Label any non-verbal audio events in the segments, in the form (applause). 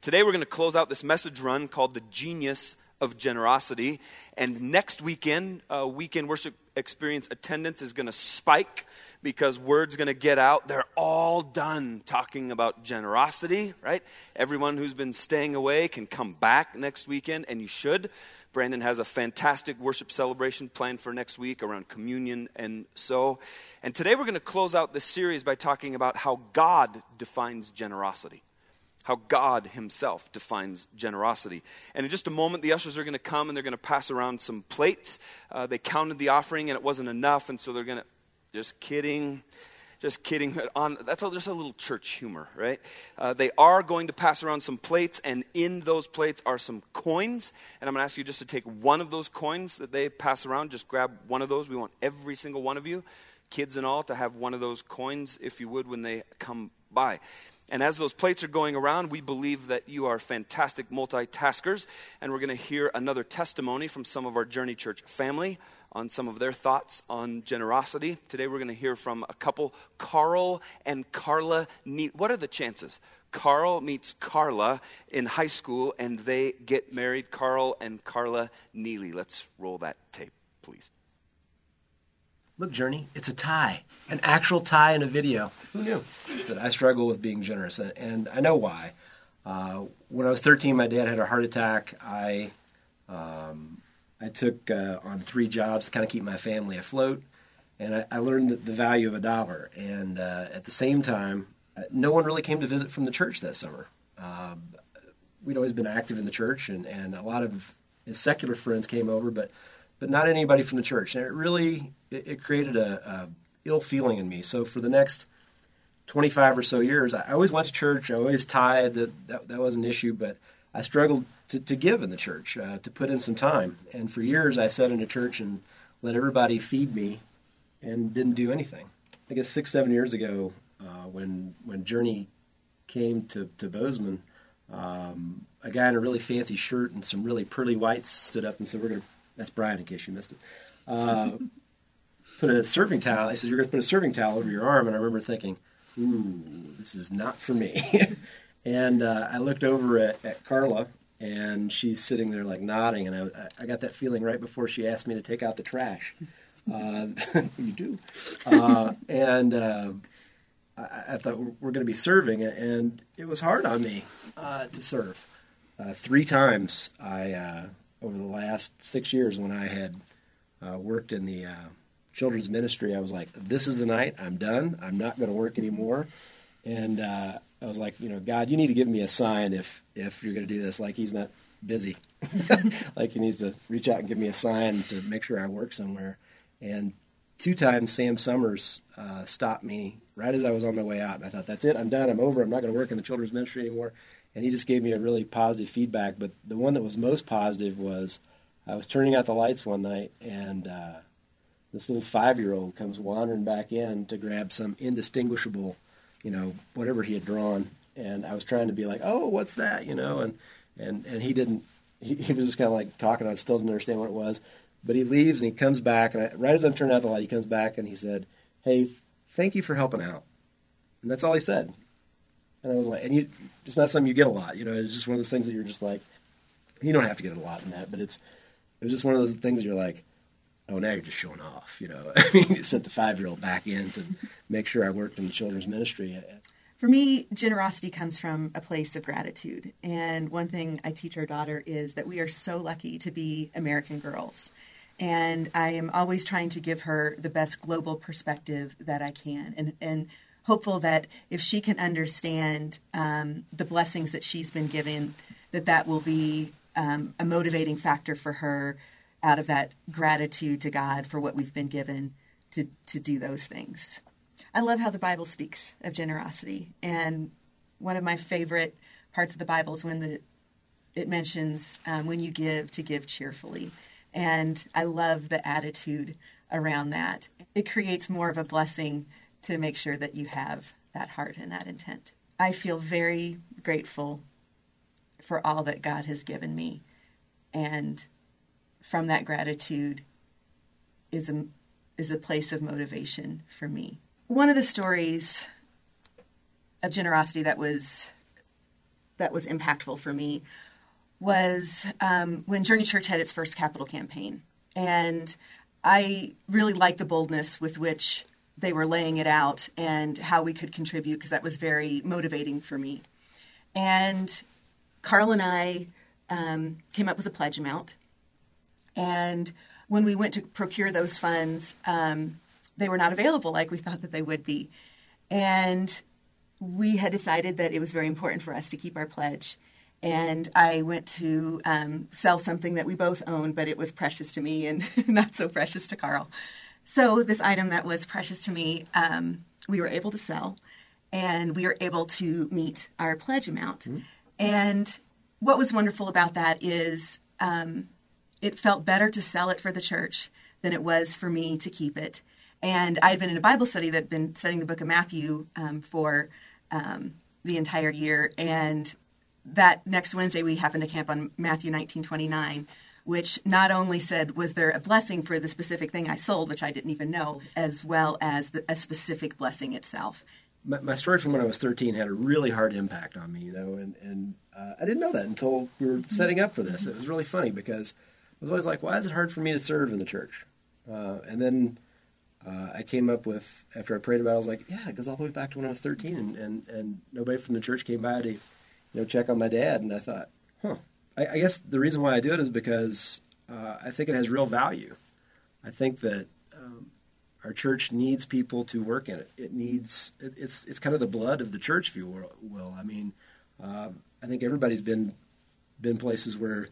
Today we're going to close out this message run called The Genius of Generosity. And next weekend, uh, weekend worship experience attendance is going to spike because word's going to get out. They're all done talking about generosity, right? Everyone who's been staying away can come back next weekend, and you should. Brandon has a fantastic worship celebration planned for next week around communion and so. And today we're going to close out this series by talking about how God defines generosity how God Himself defines generosity. And in just a moment, the ushers are going to come and they're going to pass around some plates. Uh, they counted the offering and it wasn't enough, and so they're going to, just kidding. Just kidding. (laughs) On, that's just a little church humor, right? Uh, they are going to pass around some plates, and in those plates are some coins. And I'm going to ask you just to take one of those coins that they pass around. Just grab one of those. We want every single one of you, kids and all, to have one of those coins, if you would, when they come by. And as those plates are going around, we believe that you are fantastic multitaskers. And we're going to hear another testimony from some of our Journey Church family on some of their thoughts on generosity. Today we're going to hear from a couple, Carl and Carla. Neely. What are the chances? Carl meets Carla in high school and they get married. Carl and Carla Neely. Let's roll that tape, please. Look, Journey, it's a tie, an actual tie in a video. Who knew? I struggle with being generous, and I know why. Uh, when I was 13, my dad had a heart attack. I um, I took uh, on three jobs to kind of keep my family afloat, and I, I learned the, the, value of a dollar. And uh, at the same time, uh, no one really came to visit from the church that summer. Um, we'd always been active in the church, and, and a lot of his secular friends came over, but but not anybody from the church. And it really it, it created a, a, ill feeling in me. So for the next 25 or so years, I always went to church. I always tithed. That, that, that was an issue, but I struggled to, to give in the church, uh, to put in some time. And for years, I sat in a church and let everybody feed me and didn't do anything. I guess six, seven years ago, uh, when when Journey came to, to Bozeman, um, a guy in a really fancy shirt and some really pearly whites stood up and said, "We're going to that's Brian, in case you missed it. Uh, (laughs) put a serving towel. I said, You're going to put a serving towel over your arm. And I remember thinking, Ooh, this is not for me. (laughs) and uh, I looked over at, at, Carla, and she's sitting there like nodding. And I, I, got that feeling right before she asked me to take out the trash. Uh, (laughs) you do. Uh, and uh, I, I, thought we're going to be serving, and it was hard on me uh, to serve. Three times I over the last six years when I had uh, worked in the uh, children's ministry, I was like, this is the night. I'm done. I'm not going to work anymore. And uh, I was like, you know, God, you need to give me a sign if if you're going to do this. Like he's not busy. (laughs) like he needs to reach out and give me a sign to make sure I work somewhere. And two times Sam Summers uh, stopped me right as I was on my way out. And I thought, that's it. I'm done. I'm over. I'm not going to work in the children's ministry anymore and he just gave me a really positive feedback. But the one that was most positive was I was turning out the lights one night, and uh, this little five year old comes wandering back in to grab some indistinguishable, you know, whatever he had drawn. And I was trying to be like, oh, what's that, you know, and and and he didn't. He, he was just kind of like talking. I still didn't understand what it was. But he leaves and he comes back, and I, right as I'm turning out the light, he comes back and he said, "Hey, thank you for helping out." And that's all he said. And I was like, and you, it's not something you get a lot. You know, it's just one of those things that you're just like, you don't have to get a lot in that, but it's, it was just one of those things you're like, oh, now you're just showing off. You know, (laughs) I mean, you sent the five year old back in to make sure I worked in the children's ministry. For me, generosity comes from a place of gratitude. And one thing I teach our daughter is that we are so lucky to be American girls. And I am always trying to give her the best global perspective that I can. And, and hopeful that if she can understand um, the blessings that she's been given, that that will be um, a motivating factor for her out of that gratitude to God for what we've been given to, to do those things. I love how the Bible speaks of generosity. And one of my favorite parts of the Bible is when the, it mentions um, when you give, to give cheerfully. And I love the attitude around that. It creates more of a blessing to make sure that you have that heart and that intent. I feel very grateful for all that God has given me. And from that gratitude is a, is a place of motivation for me. One of the stories of generosity that was that was impactful for me was um, when Journey Church had its first capital campaign. And I really liked the boldness with which they were laying it out and how we could contribute because that was very motivating for me. And Carl and I um, came up with a pledge amount. And when we went to procure those funds, um, they were not available like we thought that they would be. And we had decided that it was very important for us to keep our pledge. And I went to um, sell something that we both owned, but it was precious to me and (laughs) not so precious to Carl. So, this item that was precious to me, um, we were able to sell, and we were able to meet our pledge amount. Mm-hmm. And what was wonderful about that is um, it felt better to sell it for the church than it was for me to keep it. And I had been in a Bible study that had been studying the book of Matthew um, for um, the entire year. And that next Wednesday, we happened to camp on Matthew 19 29, which not only said, was there a blessing for the specific thing I sold, which I didn't even know, as well as the, a specific blessing itself. My, my, story from when I was 13 had a really hard impact on me, you know, and, and uh, I didn't know that until we were setting up for this. It was really funny because I was always like, why is it hard for me to serve in the church? Uh, and then uh, I came up with after I prayed about it, I was like, yeah, it goes all the way back to when I was 13, and, and, and nobody from the church came by to, you know, check on my dad, and I thought, huh. I, I guess the reason why I do it is because uh, I think it has real value. I think that um, our church needs people to work in it. It needs it, it's it's kind of the blood of the church, if you will. I mean, uh, I think everybody's been been places where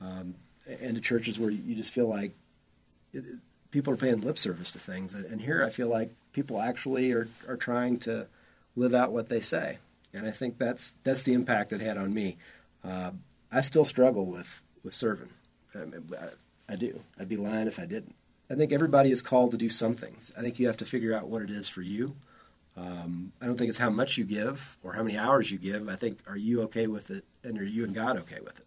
um, and to churches where you just feel like. It, people are paying lip service to things. And here I feel like people actually are, are trying to live out what they say. And I think that's, that's the impact it had on me. Uh, I still struggle with, with serving. I, mean, I, I do. I'd be lying if I didn't. I think everybody is called to do something. I think you have to figure out what it is for you. Um, I don't think it's how much you give or how many hours you give. I think, are you okay with it and are you and God okay with it?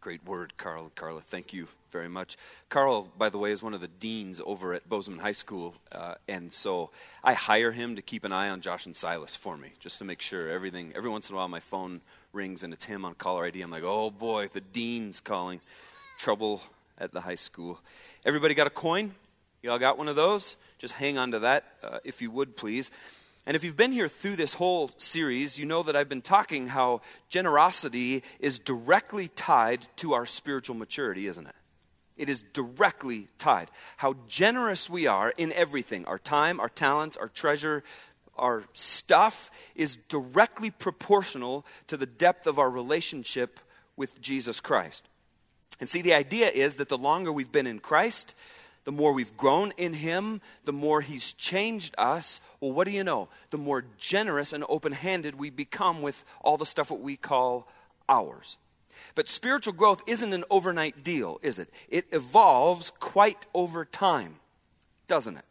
Great word, Carl. Carla, thank you very much. Carl, by the way, is one of the deans over at Bozeman High School, uh, and so I hire him to keep an eye on Josh and Silas for me, just to make sure everything. Every once in a while, my phone rings and it's him on caller ID. I'm like, oh boy, the dean's calling. Trouble at the high school. Everybody got a coin? Y'all got one of those? Just hang on to that, uh, if you would, please. And if you've been here through this whole series, you know that I've been talking how generosity is directly tied to our spiritual maturity, isn't it? It is directly tied. How generous we are in everything our time, our talents, our treasure, our stuff is directly proportional to the depth of our relationship with Jesus Christ. And see, the idea is that the longer we've been in Christ, the more we've grown in Him, the more He's changed us. Well, what do you know? The more generous and open handed we become with all the stuff that we call ours. But spiritual growth isn't an overnight deal, is it? It evolves quite over time, doesn't it?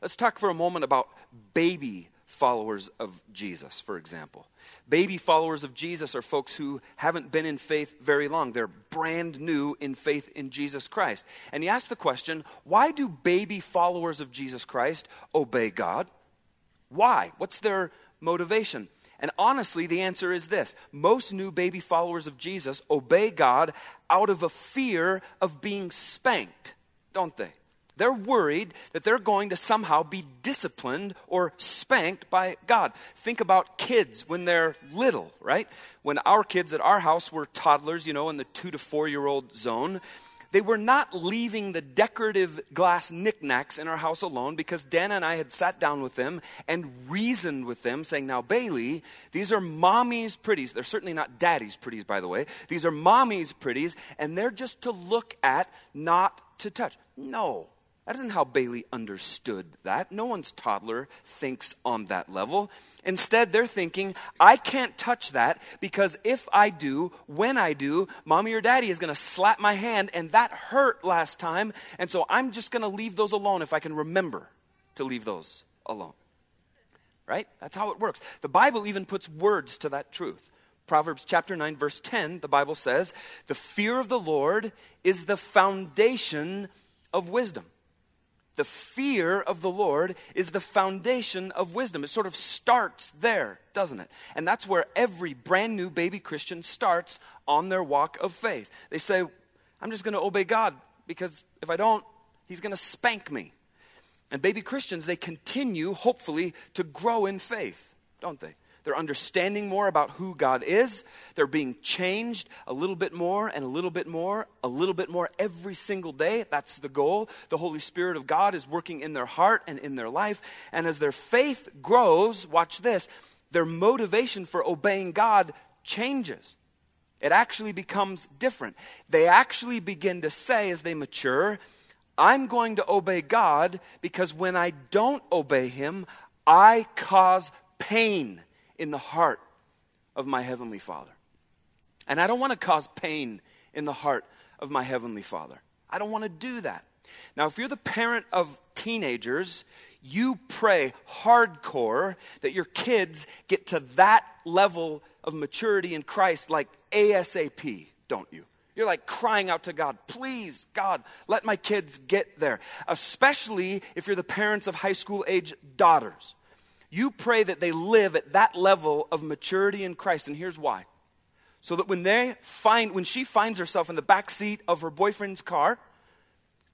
Let's talk for a moment about baby followers of Jesus, for example. Baby followers of Jesus are folks who haven't been in faith very long. They're brand new in faith in Jesus Christ. And he asked the question why do baby followers of Jesus Christ obey God? Why? What's their motivation? And honestly, the answer is this most new baby followers of Jesus obey God out of a fear of being spanked, don't they? They're worried that they're going to somehow be disciplined or spanked by God. Think about kids when they're little, right? When our kids at our house were toddlers, you know, in the two to four year old zone, they were not leaving the decorative glass knickknacks in our house alone because Dana and I had sat down with them and reasoned with them, saying, Now, Bailey, these are mommy's pretties. They're certainly not daddy's pretties, by the way. These are mommy's pretties, and they're just to look at, not to touch. No. That isn't how Bailey understood that. No one's toddler thinks on that level. Instead, they're thinking, I can't touch that because if I do, when I do, mommy or daddy is going to slap my hand, and that hurt last time. And so I'm just going to leave those alone if I can remember to leave those alone. Right? That's how it works. The Bible even puts words to that truth. Proverbs chapter 9, verse 10, the Bible says, The fear of the Lord is the foundation of wisdom. The fear of the Lord is the foundation of wisdom. It sort of starts there, doesn't it? And that's where every brand new baby Christian starts on their walk of faith. They say, I'm just going to obey God because if I don't, He's going to spank me. And baby Christians, they continue, hopefully, to grow in faith, don't they? They're understanding more about who God is. They're being changed a little bit more and a little bit more, a little bit more every single day. That's the goal. The Holy Spirit of God is working in their heart and in their life. And as their faith grows, watch this, their motivation for obeying God changes. It actually becomes different. They actually begin to say, as they mature, I'm going to obey God because when I don't obey Him, I cause pain in the heart of my Heavenly Father. And I don't want to cause pain in the heart of my Heavenly Father. I don't want to do that. Now, if you're the parent of teenagers, you pray hardcore that your kids get to that level of maturity in Christ like ASAP, don't you? You're like crying out to God, please, God, let my kids get there. Especially if you're the parents of high school age daughters. You pray that they live at that level of maturity in Christ, and here's why. So that when they find when she finds herself in the back seat of her boyfriend's car,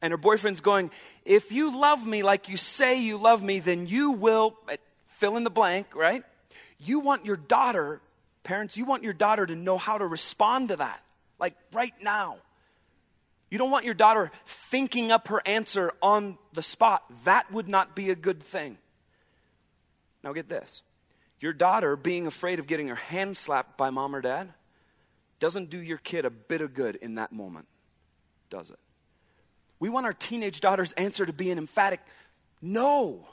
and her boyfriend's going, If you love me like you say you love me, then you will eh, fill in the blank, right? You want your daughter, parents, you want your daughter to know how to respond to that, like right now. You don't want your daughter thinking up her answer on the spot. That would not be a good thing. Now, get this your daughter being afraid of getting her hand slapped by mom or dad doesn't do your kid a bit of good in that moment, does it? We want our teenage daughter's answer to be an emphatic no.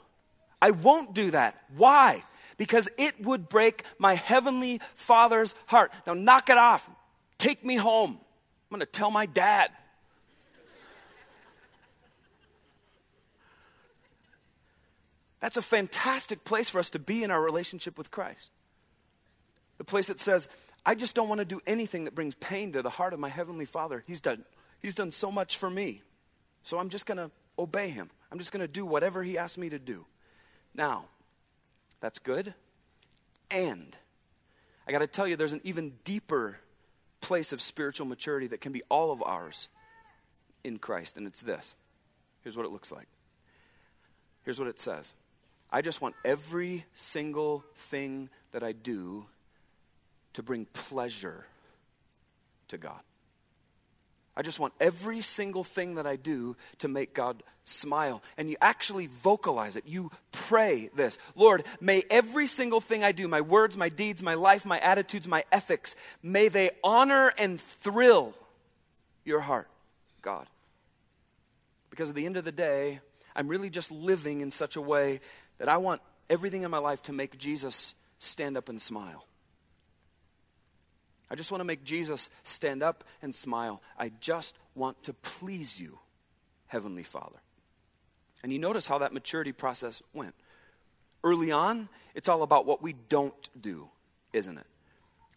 I won't do that. Why? Because it would break my heavenly father's heart. Now, knock it off. Take me home. I'm going to tell my dad. That's a fantastic place for us to be in our relationship with Christ. The place that says, I just don't want to do anything that brings pain to the heart of my Heavenly Father. He's done, he's done so much for me. So I'm just going to obey Him. I'm just going to do whatever He asks me to do. Now, that's good. And I got to tell you, there's an even deeper place of spiritual maturity that can be all of ours in Christ, and it's this. Here's what it looks like. Here's what it says I just want every single thing that I do to bring pleasure to God. I just want every single thing that I do to make God smile. And you actually vocalize it. You pray this Lord, may every single thing I do, my words, my deeds, my life, my attitudes, my ethics, may they honor and thrill your heart, God. Because at the end of the day, I'm really just living in such a way that I want everything in my life to make Jesus stand up and smile. I just want to make Jesus stand up and smile. I just want to please you, Heavenly Father. And you notice how that maturity process went. Early on, it's all about what we don't do, isn't it?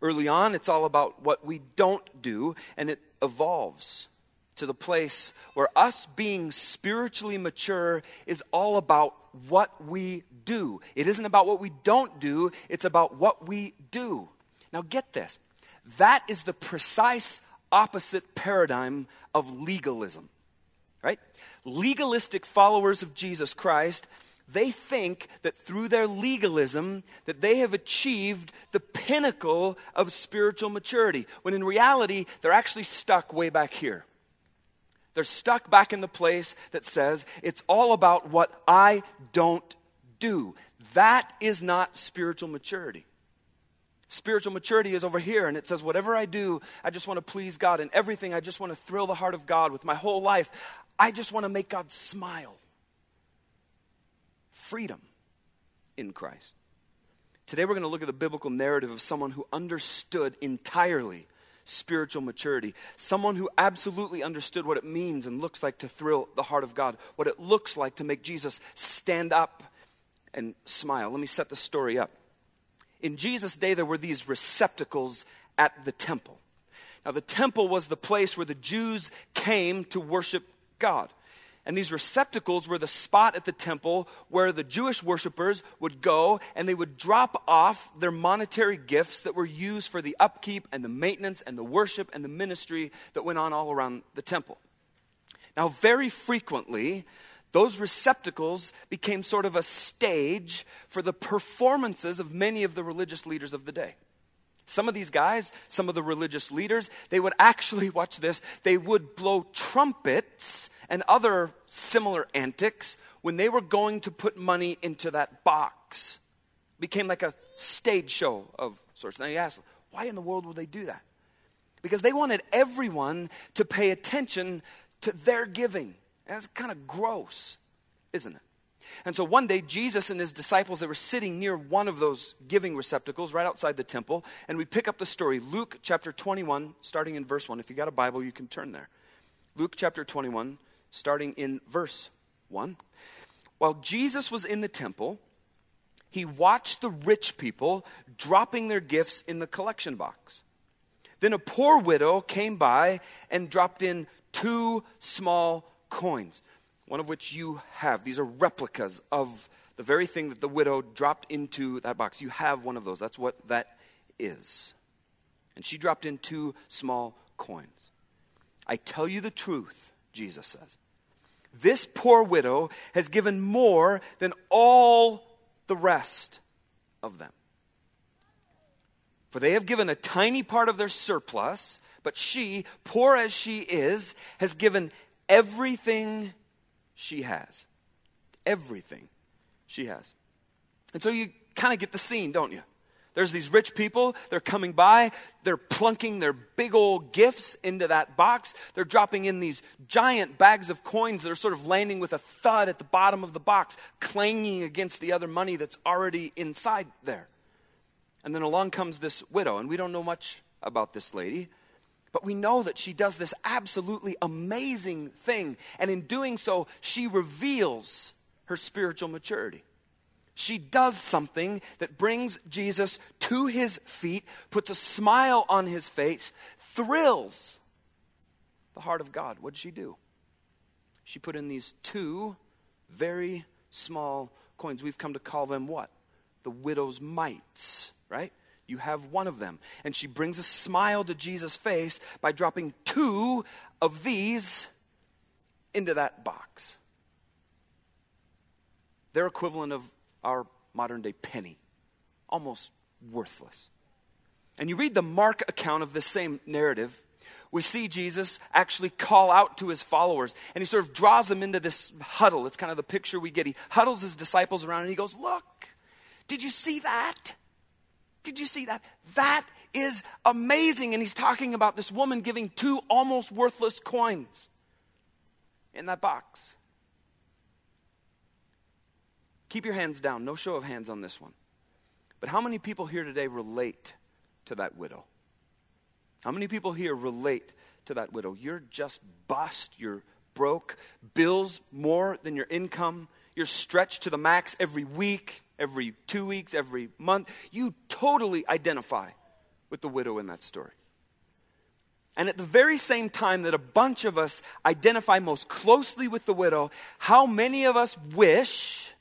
Early on, it's all about what we don't do, and it evolves to the place where us being spiritually mature is all about what we do. It isn't about what we don't do, it's about what we do. Now, get this that is the precise opposite paradigm of legalism, right? Legalistic followers of Jesus Christ they think that through their legalism that they have achieved the pinnacle of spiritual maturity when in reality they're actually stuck way back here they're stuck back in the place that says it's all about what I don't do. That is not spiritual maturity. Spiritual maturity is over here, and it says, whatever I do, I just want to please God. And everything, I just want to thrill the heart of God with my whole life. I just want to make God smile. Freedom in Christ. Today, we're going to look at the biblical narrative of someone who understood entirely spiritual maturity. Someone who absolutely understood what it means and looks like to thrill the heart of God, what it looks like to make Jesus stand up and smile. Let me set the story up. In Jesus' day, there were these receptacles at the temple. Now, the temple was the place where the Jews came to worship God. And these receptacles were the spot at the temple where the Jewish worshippers would go and they would drop off their monetary gifts that were used for the upkeep and the maintenance and the worship and the ministry that went on all around the temple. Now, very frequently, those receptacles became sort of a stage for the performances of many of the religious leaders of the day. Some of these guys, some of the religious leaders, they would actually, (laughs) watch this, they would blow trumpets and other similar antics when they were going to put money into that box. It became like a stage show of sorts. Now you ask, why in the world would they do that? Because they wanted everyone to pay attention to their giving. And that's kind of gross, isn't it? And so one day, Jesus and his disciples, they were sitting near one of those giving receptacles right outside the temple. And we pick up the story, Luke chapter 21, starting in verse 1. If you got a Bible, you can turn there. Luke chapter 21, starting in verse 1. While Jesus was in the temple, he watched the rich people dropping their gifts in the collection box. Then a poor widow came by and dropped in two small coins one of which you have. These are replicas of the very thing that the widow dropped into that box. You have one of those. That's what that is. And she dropped in two small coins. I tell you the truth, Jesus says. This poor widow has given more than all the rest of them. For they have given a tiny part of their surplus, but she, poor as she is, has given everything she has. Everything she has. And so you kind of get the scene, don't you? There's these rich people, they're coming by, they're plunking their big old gifts into that box. They're dropping in these giant bags of coins that are sort of landing with a thud at the bottom of the box, clanging against the other money that's already inside there. And then along comes this widow, and we don't know much about this lady. But we know that she does this absolutely amazing thing. And in doing so, she reveals her spiritual maturity. She does something that brings Jesus to his feet, puts a smile on his face, thrills the heart of God. What did she do? She put in these two very small coins. We've come to call them what? The widow's mites, right? You have one of them. And she brings a smile to Jesus' face by dropping two of these into that box. They're equivalent of our modern day penny, almost worthless. And you read the Mark account of this same narrative. We see Jesus actually call out to his followers, and he sort of draws them into this huddle. It's kind of the picture we get. He huddles his disciples around, and he goes, Look, did you see that? Did you see that? That is amazing. And he's talking about this woman giving two almost worthless coins in that box. Keep your hands down. No show of hands on this one. But how many people here today relate to that widow? How many people here relate to that widow? You're just bust. You're broke. Bills more than your income. You're stretched to the max every week every two weeks, every month. You totally identify with the widow in that story. And at the very same time that a bunch of us identify most closely with the widow, how many of us wish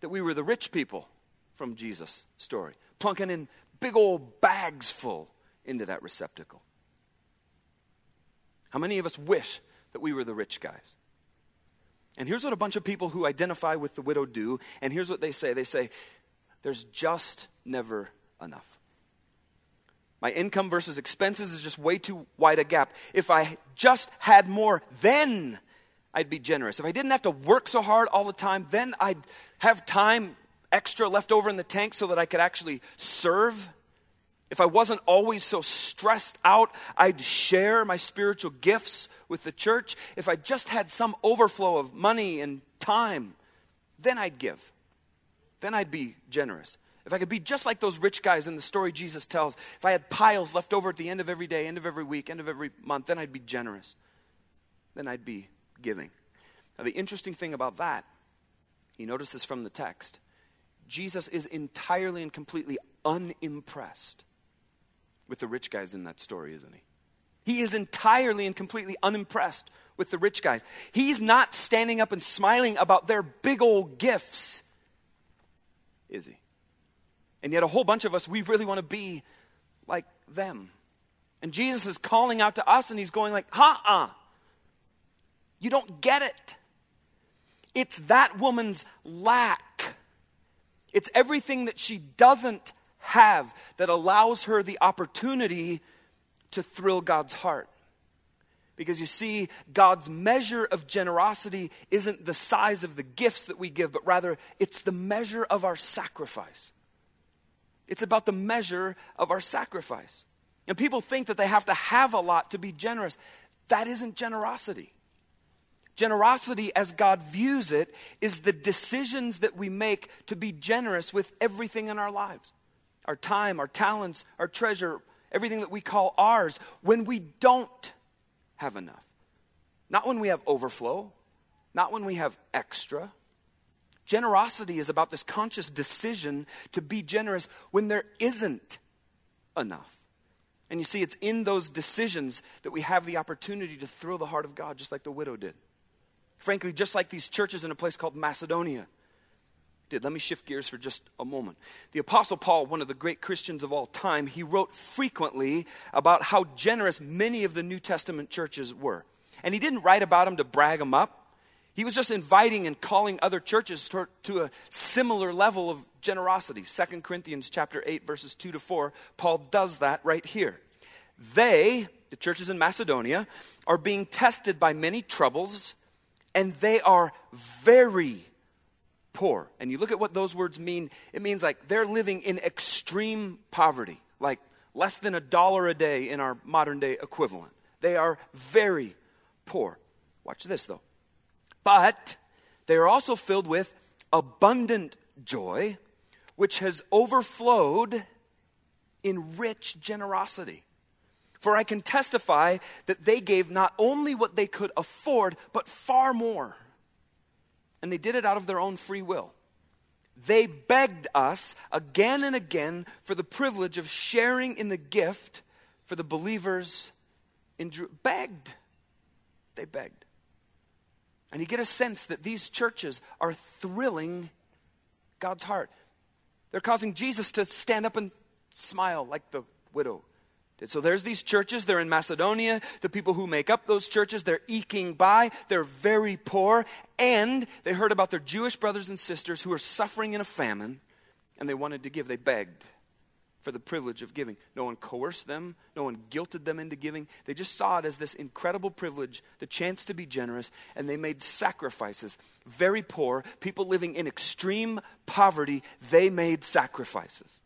that we were the rich people from Jesus' story, plunking in big old bags full into that receptacle? How many of us wish that we were the rich guys? And here's what a bunch of people who identify with the widow do. And here's what they say they say, there's just never enough. My income versus expenses is just way too wide a gap. If I just had more, then I'd be generous. If I didn't have to work so hard all the time, then I'd have time extra left over in the tank so that I could actually serve if I wasn't always so stressed out, I'd share my spiritual gifts with the church. If I just had some overflow of money and time, then I'd give. Then I'd be generous. If I could be just like those rich guys in the story Jesus tells, if I had piles left over at the end of every day, end of every week, end of every month, then I'd be generous. Then I'd be giving. Now, the interesting thing about that, you notice this from the text, Jesus is entirely and completely unimpressed with the rich guys in that story, isn't he? He is entirely and completely unimpressed with the rich guys. He's not standing up and smiling about their big old gifts, is he? And yet, a whole bunch of us, we really want to be like them. And Jesus is calling out to us and he's going like, "Uh-uh. You don't get it. It's that woman's lack. It's everything that she doesn't have that allows her the opportunity to thrill God's heart. Because you see, God's measure of generosity isn't the size of the gifts that we give, but rather it's the measure of our sacrifice. It's about the measure of our sacrifice. And people think that they have to have a lot to be generous. That isn't generosity. Generosity, as God views it, is the decisions that we make to be generous with everything in our lives our time, our talents, our treasure, everything that we call ours, when we don't have enough. Not when we have overflow, not when we have extra. Generosity is about this conscious decision to be generous when there isn't enough. And you see, it's in those decisions that we have the opportunity to thrill the heart of God, just like the widow did. Frankly, just like these churches in a place called Macedonia did. Let me shift gears for just a moment. The Apostle Paul, one of the great Christians of all time, he wrote frequently about how generous many of the New Testament churches were. And he didn't write about them to brag them up. He was just inviting and calling other churches to, to a similar level of generosity. 2 Corinthians chapter 8 verses 2 to 4, Paul does that right here. They, the churches in Macedonia, are being tested by many troubles and they are very poor. And you look at what those words mean, it means like they're living in extreme poverty, like less than a dollar a day in our modern day equivalent. They are very poor. Watch this though. But they are also filled with abundant joy, which has overflowed in rich generosity. For I can testify that they gave not only what they could afford, but far more. And they did it out of their own free will. They begged us again and again for the privilege of sharing in the gift for the believers in. Begged. They begged. And you get a sense that these churches are thrilling God's heart. They're causing Jesus to stand up and smile like the widow. So there's these churches, they're in Macedonia. The people who make up those churches, they're eking by, they're very poor, and they heard about their Jewish brothers and sisters who are suffering in a famine, and they wanted to give. They begged for the privilege of giving. No one coerced them, no one guilted them into giving. They just saw it as this incredible privilege, the chance to be generous, and they made sacrifices. Very poor, people living in extreme poverty, they made sacrifices.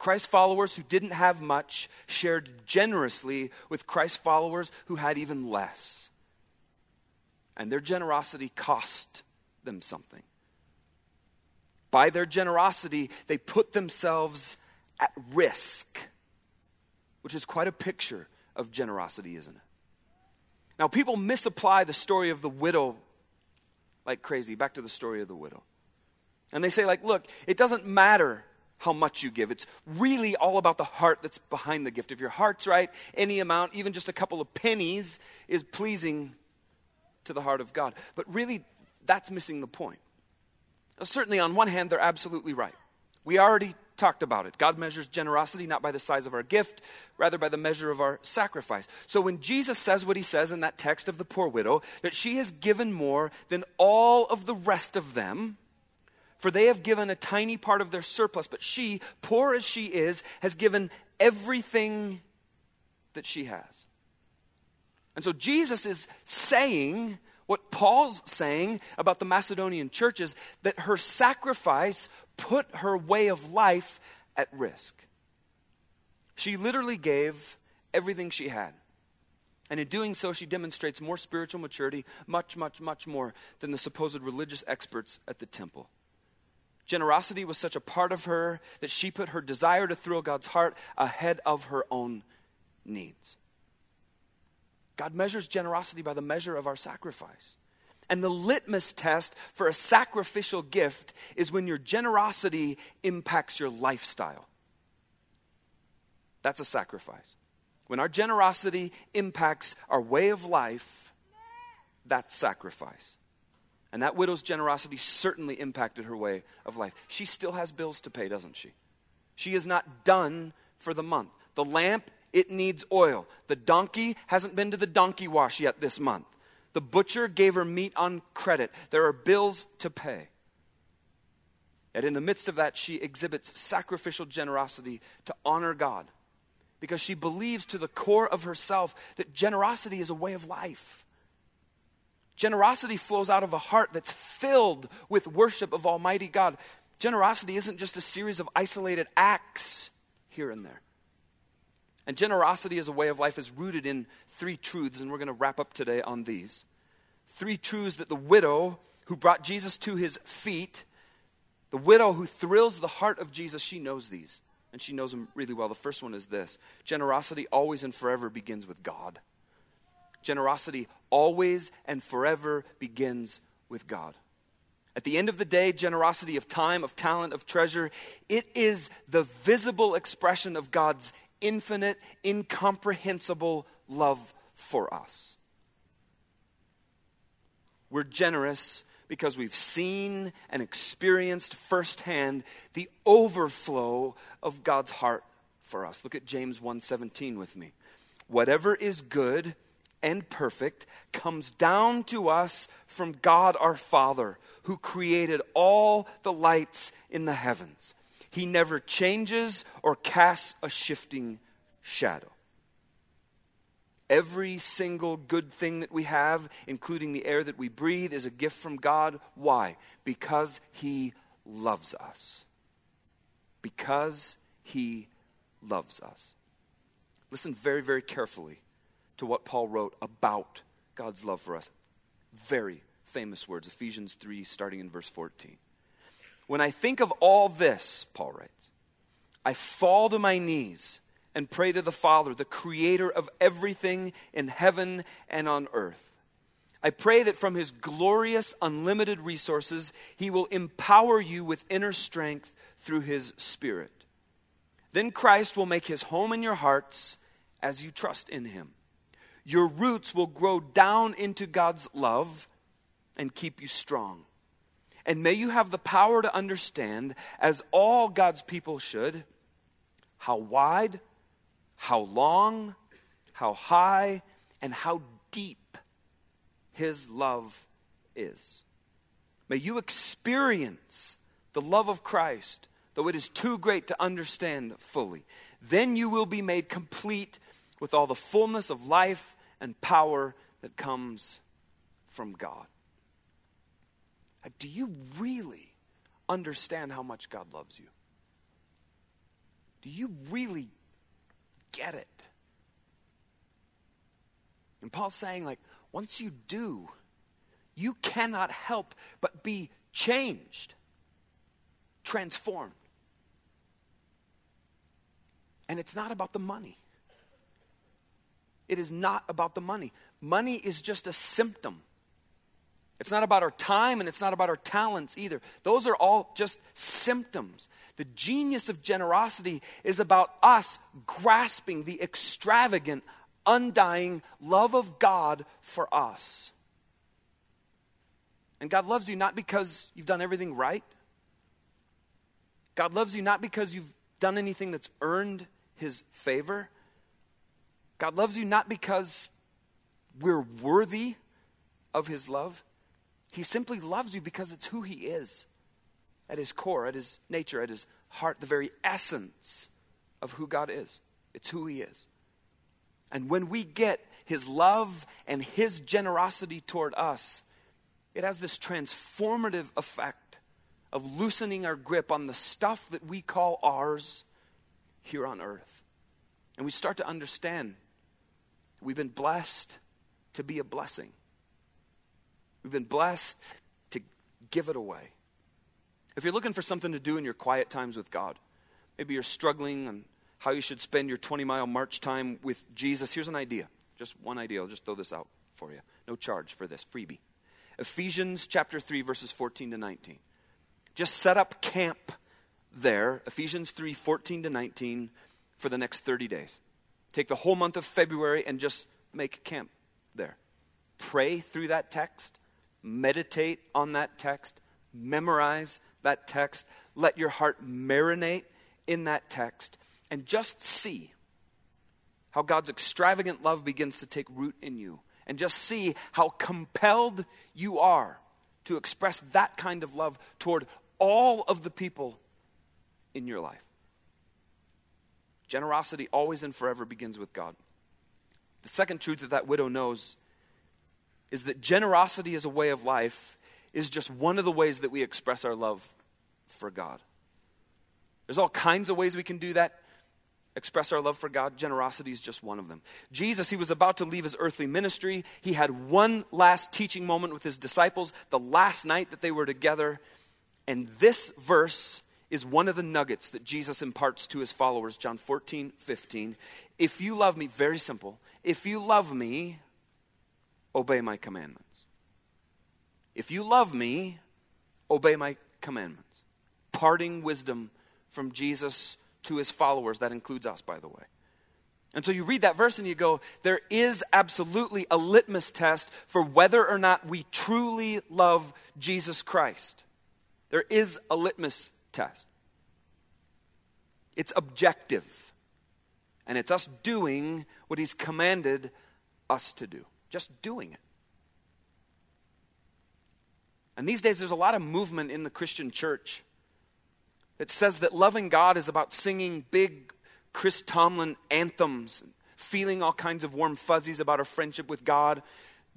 Christ followers who didn't have much shared generously with Christ followers who had even less. And their generosity cost them something. By their generosity, they put themselves at risk, which is quite a picture of generosity, isn't it? Now, people misapply the story of the widow like crazy. Back to the story of the widow. And they say, like, look, it doesn't matter how much you give. It's really all about the heart that's behind the gift. If your heart's right, any amount, even just a couple of pennies, is pleasing to the heart of God. But really, that's missing the point. Certainly, on one hand, they're absolutely right. We already talked about it. God measures generosity not by the size of our gift, rather by the measure of our sacrifice. So when Jesus says what he says in that text of the poor widow, that she has given more than all of the rest of them, for they have given a tiny part of their surplus, but she, poor as she is, has given everything that she has. And so Jesus is saying what Paul's saying about the Macedonian churches that her sacrifice put her way of life at risk. She literally gave everything she had. And in doing so, she demonstrates more spiritual maturity, much, much, much more than the supposed religious experts at the temple. Generosity was such a part of her that she put her desire to thrill God's heart ahead of her own needs. God measures generosity by the measure of our sacrifice. And the litmus test for a sacrificial gift is when your generosity impacts your lifestyle. That's a sacrifice. When our generosity impacts our way of life, that's sacrifice. And that widow's generosity certainly impacted her way of life. She still has bills to pay, doesn't she? She is not done for the month. The lamp, it needs oil. The donkey hasn't been to the donkey wash yet this month. The butcher gave her meat on credit. There are bills to pay. Yet in the midst of that, she exhibits sacrificial generosity to honor God because she believes to the core of herself that generosity is a way of life. Generosity flows out of a heart that's filled with worship of Almighty God. Generosity isn't just a series of isolated acts here and there. And generosity as a way of life is rooted in three truths, and we're going to wrap up today on these. Three truths that the widow who brought Jesus to his feet, the widow who thrills the heart of Jesus, she knows these, and she knows them really well. The first one is this generosity always and forever begins with God. Generosity always and forever begins with God. At the end of the day, generosity of time, of talent, of treasure, it is the visible expression of God's infinite, incomprehensible love for us. We're generous because we've seen and experienced firsthand the overflow of God's heart for us. Look at James 1:17 with me. Whatever is good and perfect comes down to us from God our Father, who created all the lights in the heavens. He never changes or casts a shifting shadow. Every single good thing that we have, including the air that we breathe, is a gift from God. Why? Because He loves us. Because He loves us. Listen very, very carefully to what Paul wrote about God's love for us. Very famous words, Ephesians 3, starting in verse 14. When I think of all this, Paul writes, I fall to my knees and pray to the Father, the creator of everything in heaven and on earth. I pray that from his glorious, unlimited resources, he will empower you with inner strength through his Spirit. Then Christ will make his home in your hearts as you trust in him. Your roots will grow down into God's love and keep you strong. And may you have the power to understand, as all God's people should, how wide, how long, how high, and how deep His love is. May you experience the love of Christ, though it is too great to understand fully. Then you will be made complete with all the fullness of life and power that comes from God. Uh, do you really understand how much God loves you? Do you really get it? And Paul's saying, like, once you do, you cannot help but be changed, transformed. And it's not about the money. It is not about the money. Money is just a symptom. It's not about our time and it's not about our talents either. Those are all just symptoms. The genius of generosity is about us grasping the extravagant, undying love of God for us. And God loves you not because you've done everything right. God loves you not because you've done anything that's earned his favor. God loves you not because we're worthy of his love. He simply loves you because it's who he is at his core, at his nature, at his heart, the very essence of who God is. It's who he is. And when we get his love and his generosity toward us, it has this transformative effect of loosening our grip on the stuff that we call ours here on earth. And we start to understand We've been blessed to be a blessing. We've been blessed to give it away. If you're looking for something to do in your quiet times with God, maybe you're struggling on how you should spend your 20 mile march time with Jesus, here's an idea. Just one idea. I'll just throw this out for you. No charge for this, freebie. Ephesians chapter 3, verses 14 to 19. Just set up camp there, Ephesians 3, 14 to 19, for the next 30 days. Take the whole month of February and just make camp there. Pray through that text, meditate on that text, memorize that text, let your heart marinate in that text, and just see how God's extravagant love begins to take root in you. And just see how compelled you are to express that kind of love toward all of the people in your life. Generosity always and forever begins with God. The second truth that that widow knows is that generosity as a way of life is just one of the ways that we express our love for God. There's all kinds of ways we can do that. Express our love for God. Generosity is just one of them. Jesus, he was about to leave his earthly ministry. He had one last teaching moment with his disciples, the last night that they were together. And this verse is one of the nuggets that Jesus imparts to his followers, John 14, 15. If you love me, very simple, if you love me, obey my commandments. If you love me, obey my commandments. Parting wisdom from Jesus to his followers. That includes us, by the way. And so you read that verse and you go, there is absolutely a litmus test for whether or not we truly love Jesus Christ. There is a litmus test. It's objective. And it's us doing what He's commanded us to do, just doing it. And these days, there's a lot of movement in the Christian church that says that loving God is about singing big Chris Tomlin anthems, feeling all kinds of warm fuzzies about our friendship with God,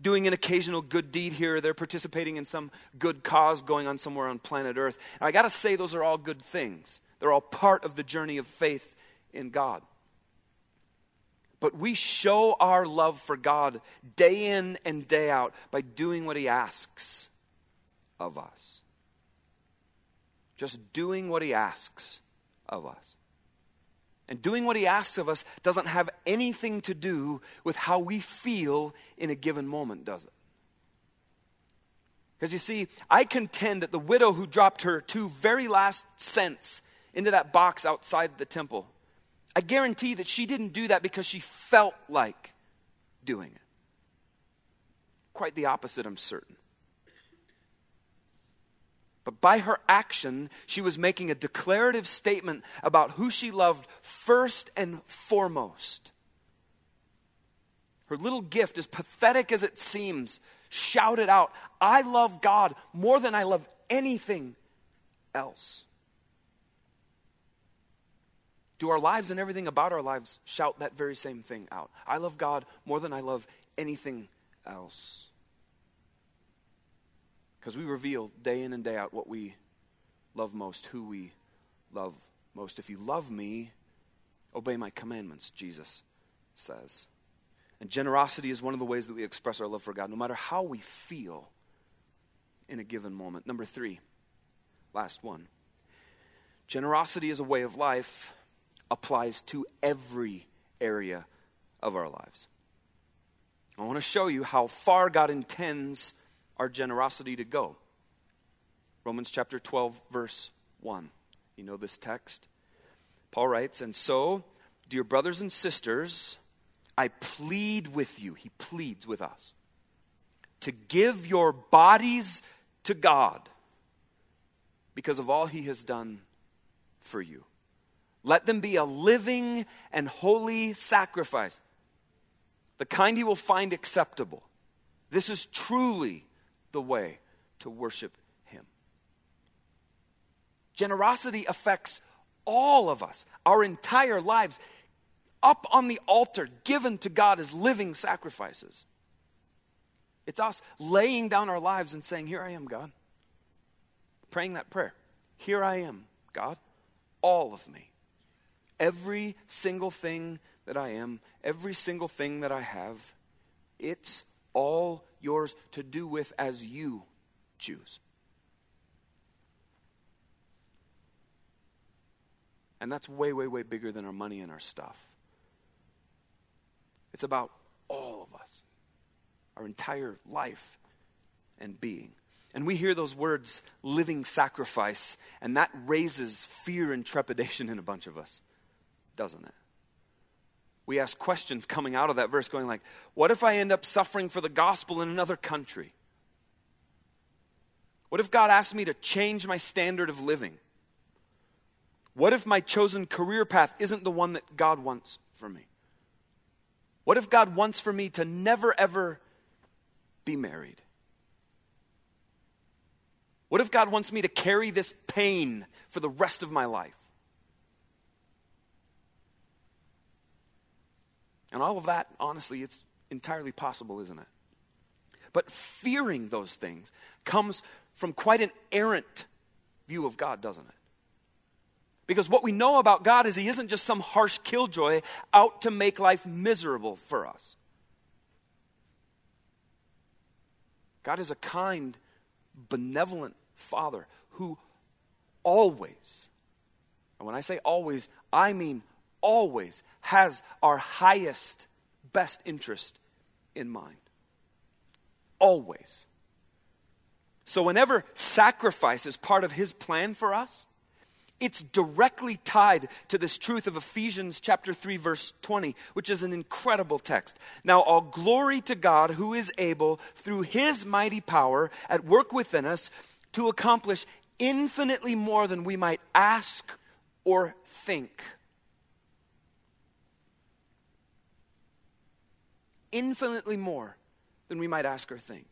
doing an occasional good deed here or there, participating in some good cause going on somewhere on planet Earth. And I got to say, those are all good things. They're all part of the journey of faith in God. But we show our love for God day in and day out by doing what He asks of us. Just doing what He asks of us. And doing what He asks of us doesn't have anything to do with how we feel in a given moment, does it? Because you see, I contend that the widow who dropped her two very last cents into that box outside the temple, I guarantee that she didn't do that because she felt like doing it. Quite the opposite, I'm certain. But by her action, she was making a declarative statement about who she loved first and foremost. Her little gift, as pathetic as it seems, shouted out, I love God more than I love anything else. Do our lives and everything about our lives shout that very same thing out? I love God more than I love anything else. Because we reveal day in and day out what we love most, who we love most. If you love me, obey my commandments, Jesus says. And generosity is one of the ways that we express our love for God, no matter how we feel in a given moment. Number three, last one. Generosity is a way of life applies to every area of our lives. I want to show you how far God intends our generosity to go. Romans chapter 12, verse 1. You know this text? Paul writes, And so, dear brothers and sisters, I plead with you, he pleads with us, to give your bodies to God because of all he has done for you. Let them be a living and holy sacrifice, the kind he will find acceptable. This is truly the way to worship him. Generosity affects all of us, our entire lives, up on the altar, given to God as living sacrifices. It's us laying down our lives and saying, Here I am, God. Praying that prayer. Here I am, God. All of me. Every single thing that I am, every single thing that I have, it's all yours to do with as you choose. And that's way, way, way bigger than our money and our stuff. It's about all of us, our entire life and being. And we hear those words, living sacrifice, and that raises fear and trepidation in a bunch of us doesn't it? We ask questions coming out of that verse going like, what if I end up suffering for the gospel in another country? What if God asks me to change my standard of living? What if my chosen career path isn't the one that God wants for me? What if God wants for me to never ever be married? What if God wants me to carry this pain for the rest of my life? And all of that, honestly, it's entirely possible, isn't it? But fearing those things comes from quite an errant view of God, doesn't it? Because what we know about God is He isn't just some harsh killjoy out to make life miserable for us. God is a kind, benevolent Father who always, and when I say always, I mean always has our highest, best interest in mind. Always. So, whenever sacrifice is part of his plan for us, it's directly tied to this truth of Ephesians chapter 3 verse 20, which is an incredible text. Now all glory to God who is able through his mighty power at work within us to accomplish infinitely more than we might ask or think infinitely more than we might ask or think.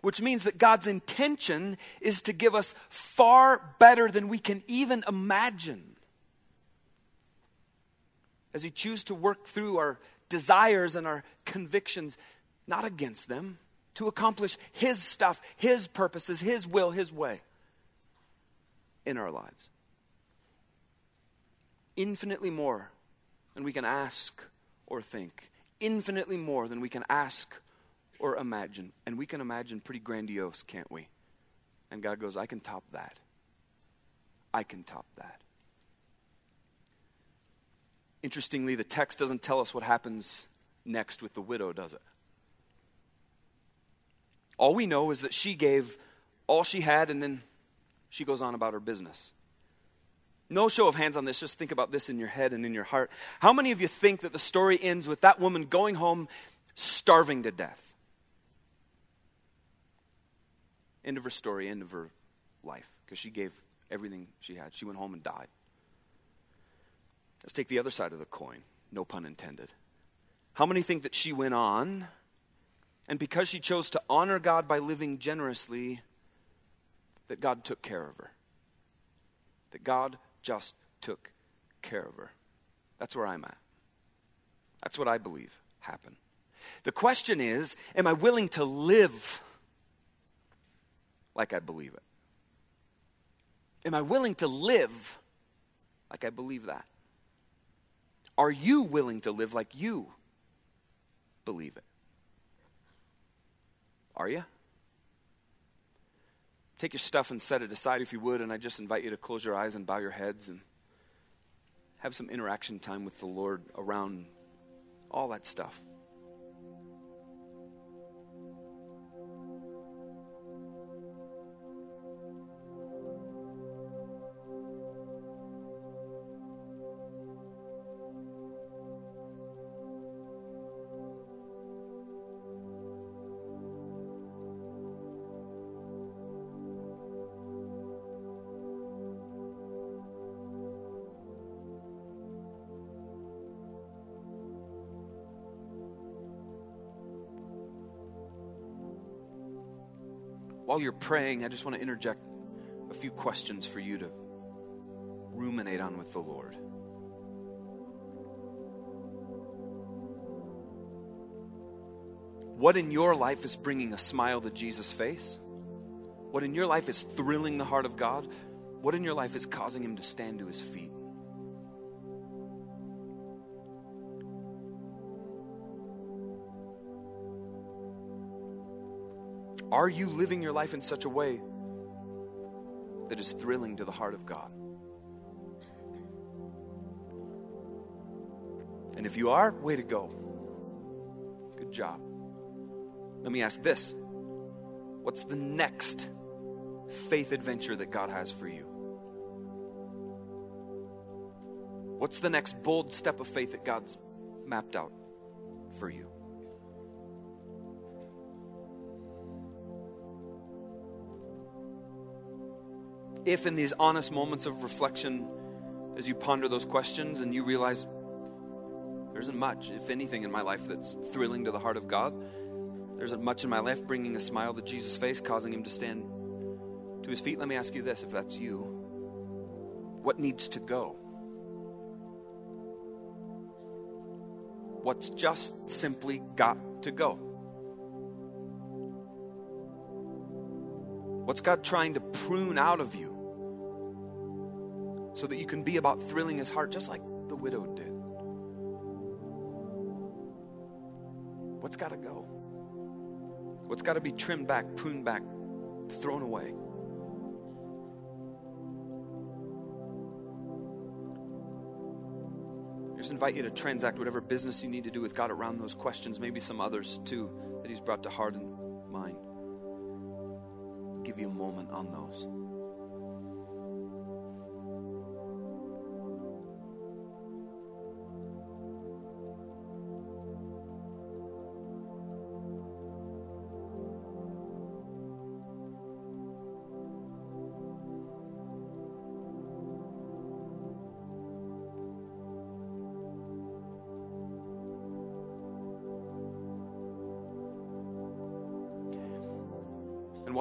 Which means that God's intention is to give us far better than we can even imagine. As He chooses to work through our desires and our convictions, not against them, to accomplish His stuff, His purposes, His will, His way in our lives. Infinitely more than we can ask or think infinitely more than we can ask or imagine. And we can imagine pretty grandiose, can't we? And God goes, I can top that. I can top that. Interestingly, the text doesn't tell us what happens next with the widow, does it? All we know is that she gave all she had and then she goes on about her business. No show of hands on this, just think about this in your head and in your heart. How many of you think that the story ends with that woman going home starving to death? End of her story, end of her life, because she gave everything she had. She went home and died. Let's take the other side of the coin, no pun intended. How many think that she went on, and because she chose to honor God by living generously, that God took care of her? That God just took care of her. That's where I'm at. That's what I believe happened. The question is Am I willing to live like I believe it? Am I willing to live like I believe that? Are you willing to live like you believe it? Are you? Take your stuff and set it aside if you would, and I just invite you to close your eyes and bow your heads and have some interaction time with the Lord around all that stuff. While you're praying, I just want to interject a few questions for you to ruminate on with the Lord. What in your life is bringing a smile to Jesus' face? What in your life is thrilling the heart of God? What in your life is causing him to stand to his feet? Are you living your life in such a way that is thrilling to the heart of God? And if you are, way to go. Good job. Let me ask this What's the next faith adventure that God has for you? What's the next bold step of faith that God's mapped out for you. If in these honest moments of reflection, as you ponder those questions and you realize there isn't much, if anything, in my life that's thrilling to the heart of God, there isn't much in my life bringing a smile to Jesus' face, causing him to stand to his feet, let me ask you this if that's you, what needs to go? What's just simply got to go? What's God trying to prune out of you so that you can be about thrilling his heart just like the widow did? What's got to go? What's got to be trimmed back, pruned back, thrown away? just invite you to transact whatever business you need to do with God around those questions, maybe some others too that He's brought to heart and mind. Give you a moment on those.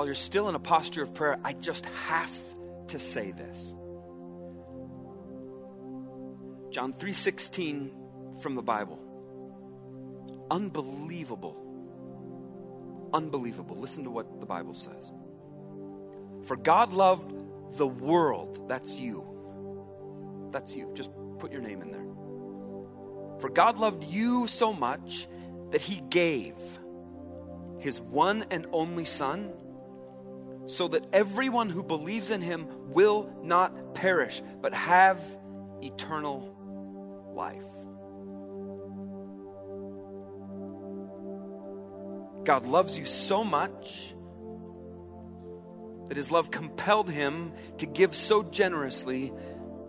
While you're still in a posture of prayer, I just have to say this. John 3:16 from the Bible. Unbelievable. Unbelievable. Listen to what the Bible says. For God loved the world. That's you. That's you. Just put your name in there. For God loved you so much that he gave his one and only son so that everyone who believes in him will not perish, but have eternal life. God loves you so much that his love compelled him to give so generously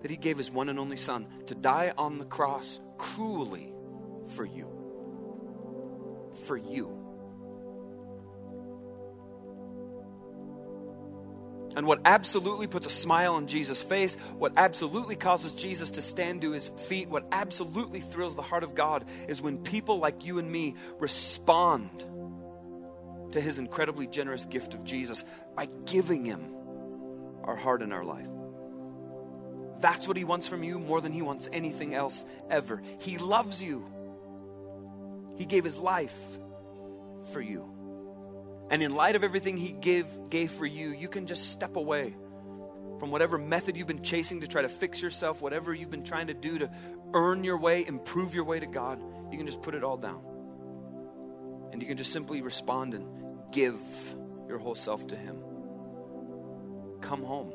that he gave his one and only Son to die on the cross cruelly for you. For you. And what absolutely puts a smile on Jesus' face, what absolutely causes Jesus to stand to his feet, what absolutely thrills the heart of God is when people like you and me respond to his incredibly generous gift of Jesus by giving him our heart and our life. That's what he wants from you more than he wants anything else ever. He loves you. He gave his life for you. And in light of everything he gave, gave for you, you can just step away from whatever method you've been chasing to try to fix yourself, whatever you've been trying to do to earn your way, improve your way to God. You can just put it all down. And you can just simply respond and give your whole self to him. Come home.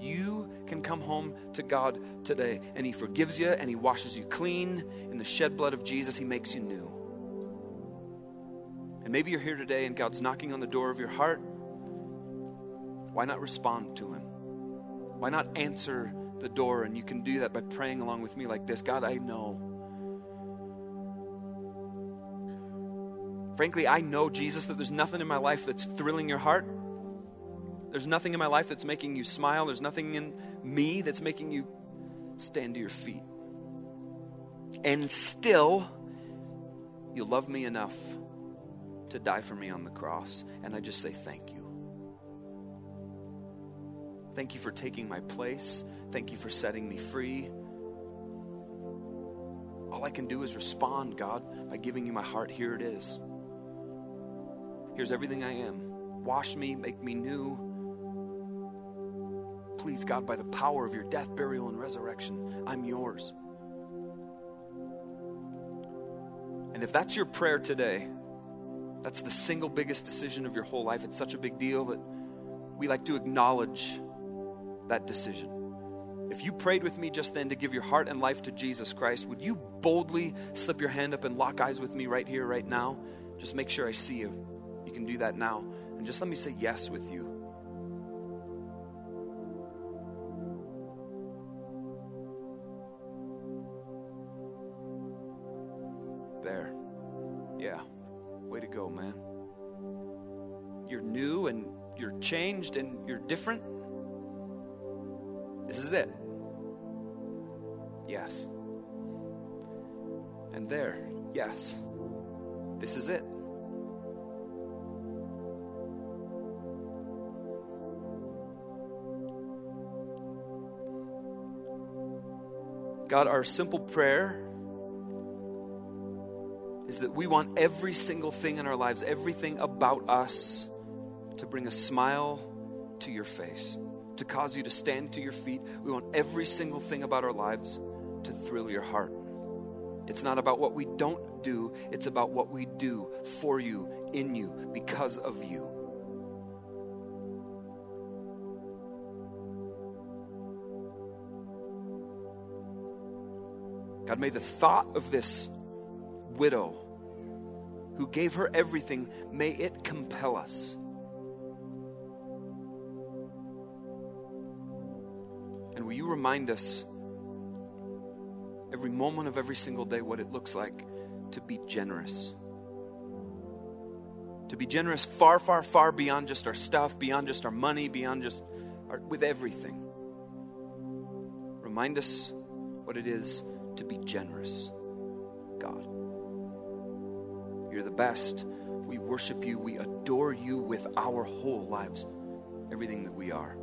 You can come home to God today, and He forgives you and He washes you clean. In the shed blood of Jesus, He makes you new. And maybe you're here today and God's knocking on the door of your heart. Why not respond to Him? Why not answer the door? And you can do that by praying along with me like this God, I know. Frankly, I know, Jesus, that there's nothing in my life that's thrilling your heart. There's nothing in my life that's making you smile. There's nothing in me that's making you stand to your feet. And still, you love me enough to die for me on the cross. And I just say thank you. Thank you for taking my place. Thank you for setting me free. All I can do is respond, God, by giving you my heart. Here it is. Here's everything I am. Wash me, make me new. Please, God, by the power of your death, burial, and resurrection, I'm yours. And if that's your prayer today, that's the single biggest decision of your whole life. It's such a big deal that we like to acknowledge that decision. If you prayed with me just then to give your heart and life to Jesus Christ, would you boldly slip your hand up and lock eyes with me right here, right now? Just make sure I see you. You can do that now. And just let me say yes with you. Changed and you're different. This is it. Yes. And there, yes. This is it. God, our simple prayer is that we want every single thing in our lives, everything about us, to bring a smile to your face, to cause you to stand to your feet. We want every single thing about our lives to thrill your heart. It's not about what we don't do, it's about what we do for you, in you, because of you. God, may the thought of this widow who gave her everything, may it compel us. You remind us every moment of every single day what it looks like to be generous? To be generous far, far, far beyond just our stuff, beyond just our money, beyond just our, with everything. Remind us what it is to be generous, God. You're the best. We worship you. We adore you with our whole lives, everything that we are.